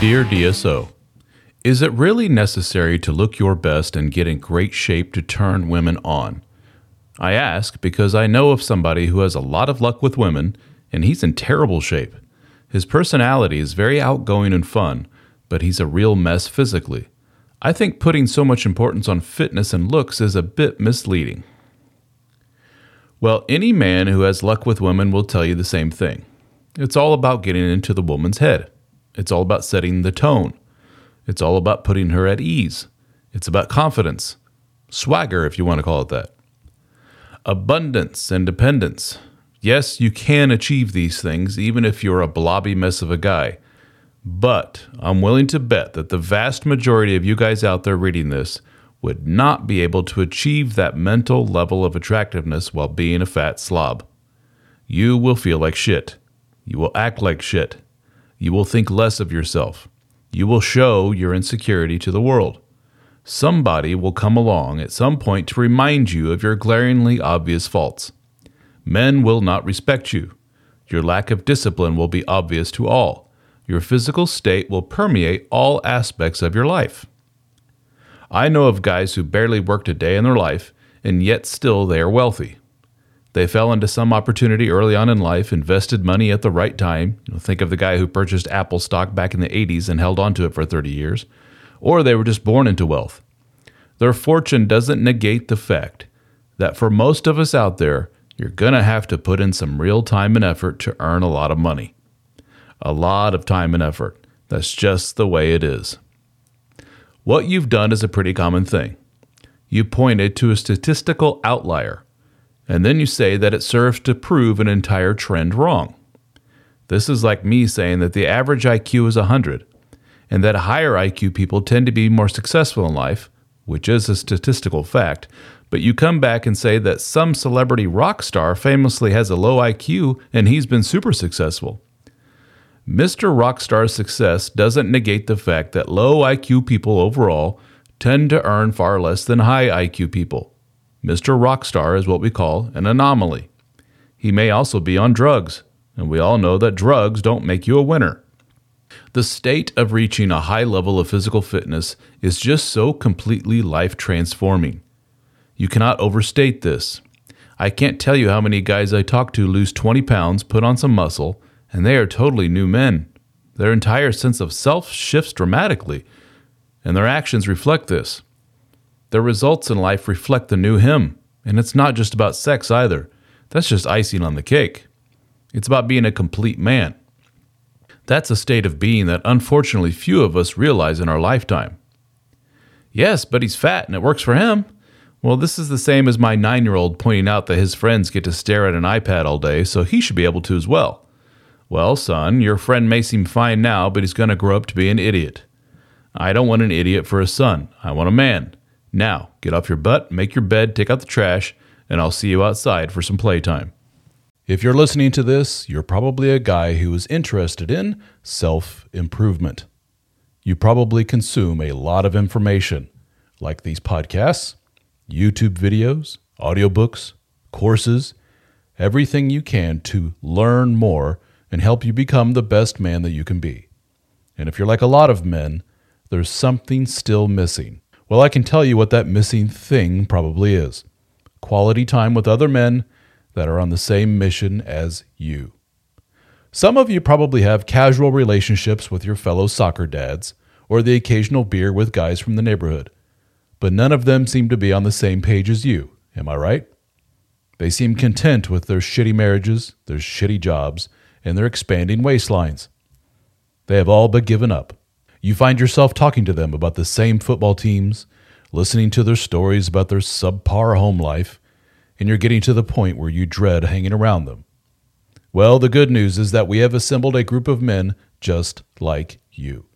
Dear DSO, is it really necessary to look your best and get in great shape to turn women on? I ask because I know of somebody who has a lot of luck with women and he's in terrible shape. His personality is very outgoing and fun, but he's a real mess physically. I think putting so much importance on fitness and looks is a bit misleading. Well, any man who has luck with women will tell you the same thing. It's all about getting into the woman's head. It's all about setting the tone. It's all about putting her at ease. It's about confidence, swagger, if you want to call it that. Abundance and dependence. Yes, you can achieve these things even if you're a blobby mess of a guy. But I'm willing to bet that the vast majority of you guys out there reading this would not be able to achieve that mental level of attractiveness while being a fat slob. You will feel like shit. You will act like shit. You will think less of yourself. You will show your insecurity to the world. Somebody will come along at some point to remind you of your glaringly obvious faults. Men will not respect you. Your lack of discipline will be obvious to all. Your physical state will permeate all aspects of your life. I know of guys who barely worked a day in their life, and yet still they are wealthy. They fell into some opportunity early on in life, invested money at the right time. You know, think of the guy who purchased Apple stock back in the 80s and held onto it for 30 years. Or they were just born into wealth. Their fortune doesn't negate the fact that for most of us out there, you're going to have to put in some real time and effort to earn a lot of money. A lot of time and effort. That's just the way it is. What you've done is a pretty common thing. You pointed to a statistical outlier and then you say that it serves to prove an entire trend wrong. This is like me saying that the average IQ is 100 and that higher IQ people tend to be more successful in life, which is a statistical fact, but you come back and say that some celebrity rock star famously has a low IQ and he's been super successful. Mr. Rockstar's success doesn't negate the fact that low IQ people overall tend to earn far less than high IQ people. Mr. Rockstar is what we call an anomaly. He may also be on drugs, and we all know that drugs don't make you a winner. The state of reaching a high level of physical fitness is just so completely life transforming. You cannot overstate this. I can't tell you how many guys I talk to lose 20 pounds, put on some muscle, and they are totally new men. Their entire sense of self shifts dramatically, and their actions reflect this. Their results in life reflect the new him. And it's not just about sex either. That's just icing on the cake. It's about being a complete man. That's a state of being that unfortunately few of us realize in our lifetime. Yes, but he's fat and it works for him. Well, this is the same as my nine year old pointing out that his friends get to stare at an iPad all day, so he should be able to as well. Well, son, your friend may seem fine now, but he's going to grow up to be an idiot. I don't want an idiot for a son. I want a man Now, get off your butt, make your bed, take out the trash, and I'll see you outside for some playtime. If you're listening to this, you're probably a guy who is interested in self improvement. You probably consume a lot of information, like these podcasts, YouTube videos, audiobooks, courses, everything you can to learn more and help you become the best man that you can be. And if you're like a lot of men, there's something still missing. Well, I can tell you what that missing thing probably is quality time with other men that are on the same mission as you. Some of you probably have casual relationships with your fellow soccer dads or the occasional beer with guys from the neighborhood, but none of them seem to be on the same page as you. Am I right? They seem content with their shitty marriages, their shitty jobs, and their expanding waistlines. They have all but given up. You find yourself talking to them about the same football teams, listening to their stories about their subpar home life, and you're getting to the point where you dread hanging around them. Well, the good news is that we have assembled a group of men just like you.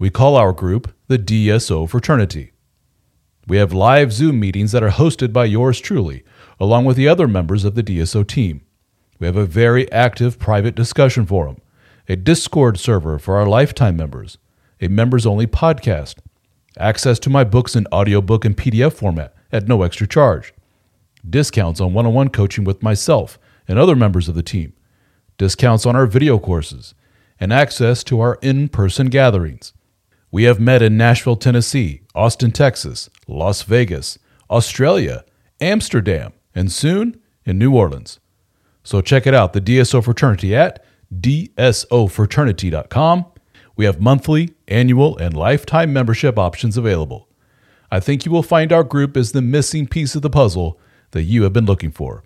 We call our group the DSO Fraternity. We have live Zoom meetings that are hosted by yours truly, along with the other members of the DSO team. We have a very active private discussion forum, a Discord server for our lifetime members, a members only podcast, access to my books in audiobook and PDF format at no extra charge, discounts on one on one coaching with myself and other members of the team, discounts on our video courses, and access to our in person gatherings. We have met in Nashville, Tennessee, Austin, Texas, Las Vegas, Australia, Amsterdam, and soon in New Orleans. So check it out, the DSO Fraternity at dsofraternity.com. We have monthly, annual, and lifetime membership options available. I think you will find our group is the missing piece of the puzzle that you have been looking for.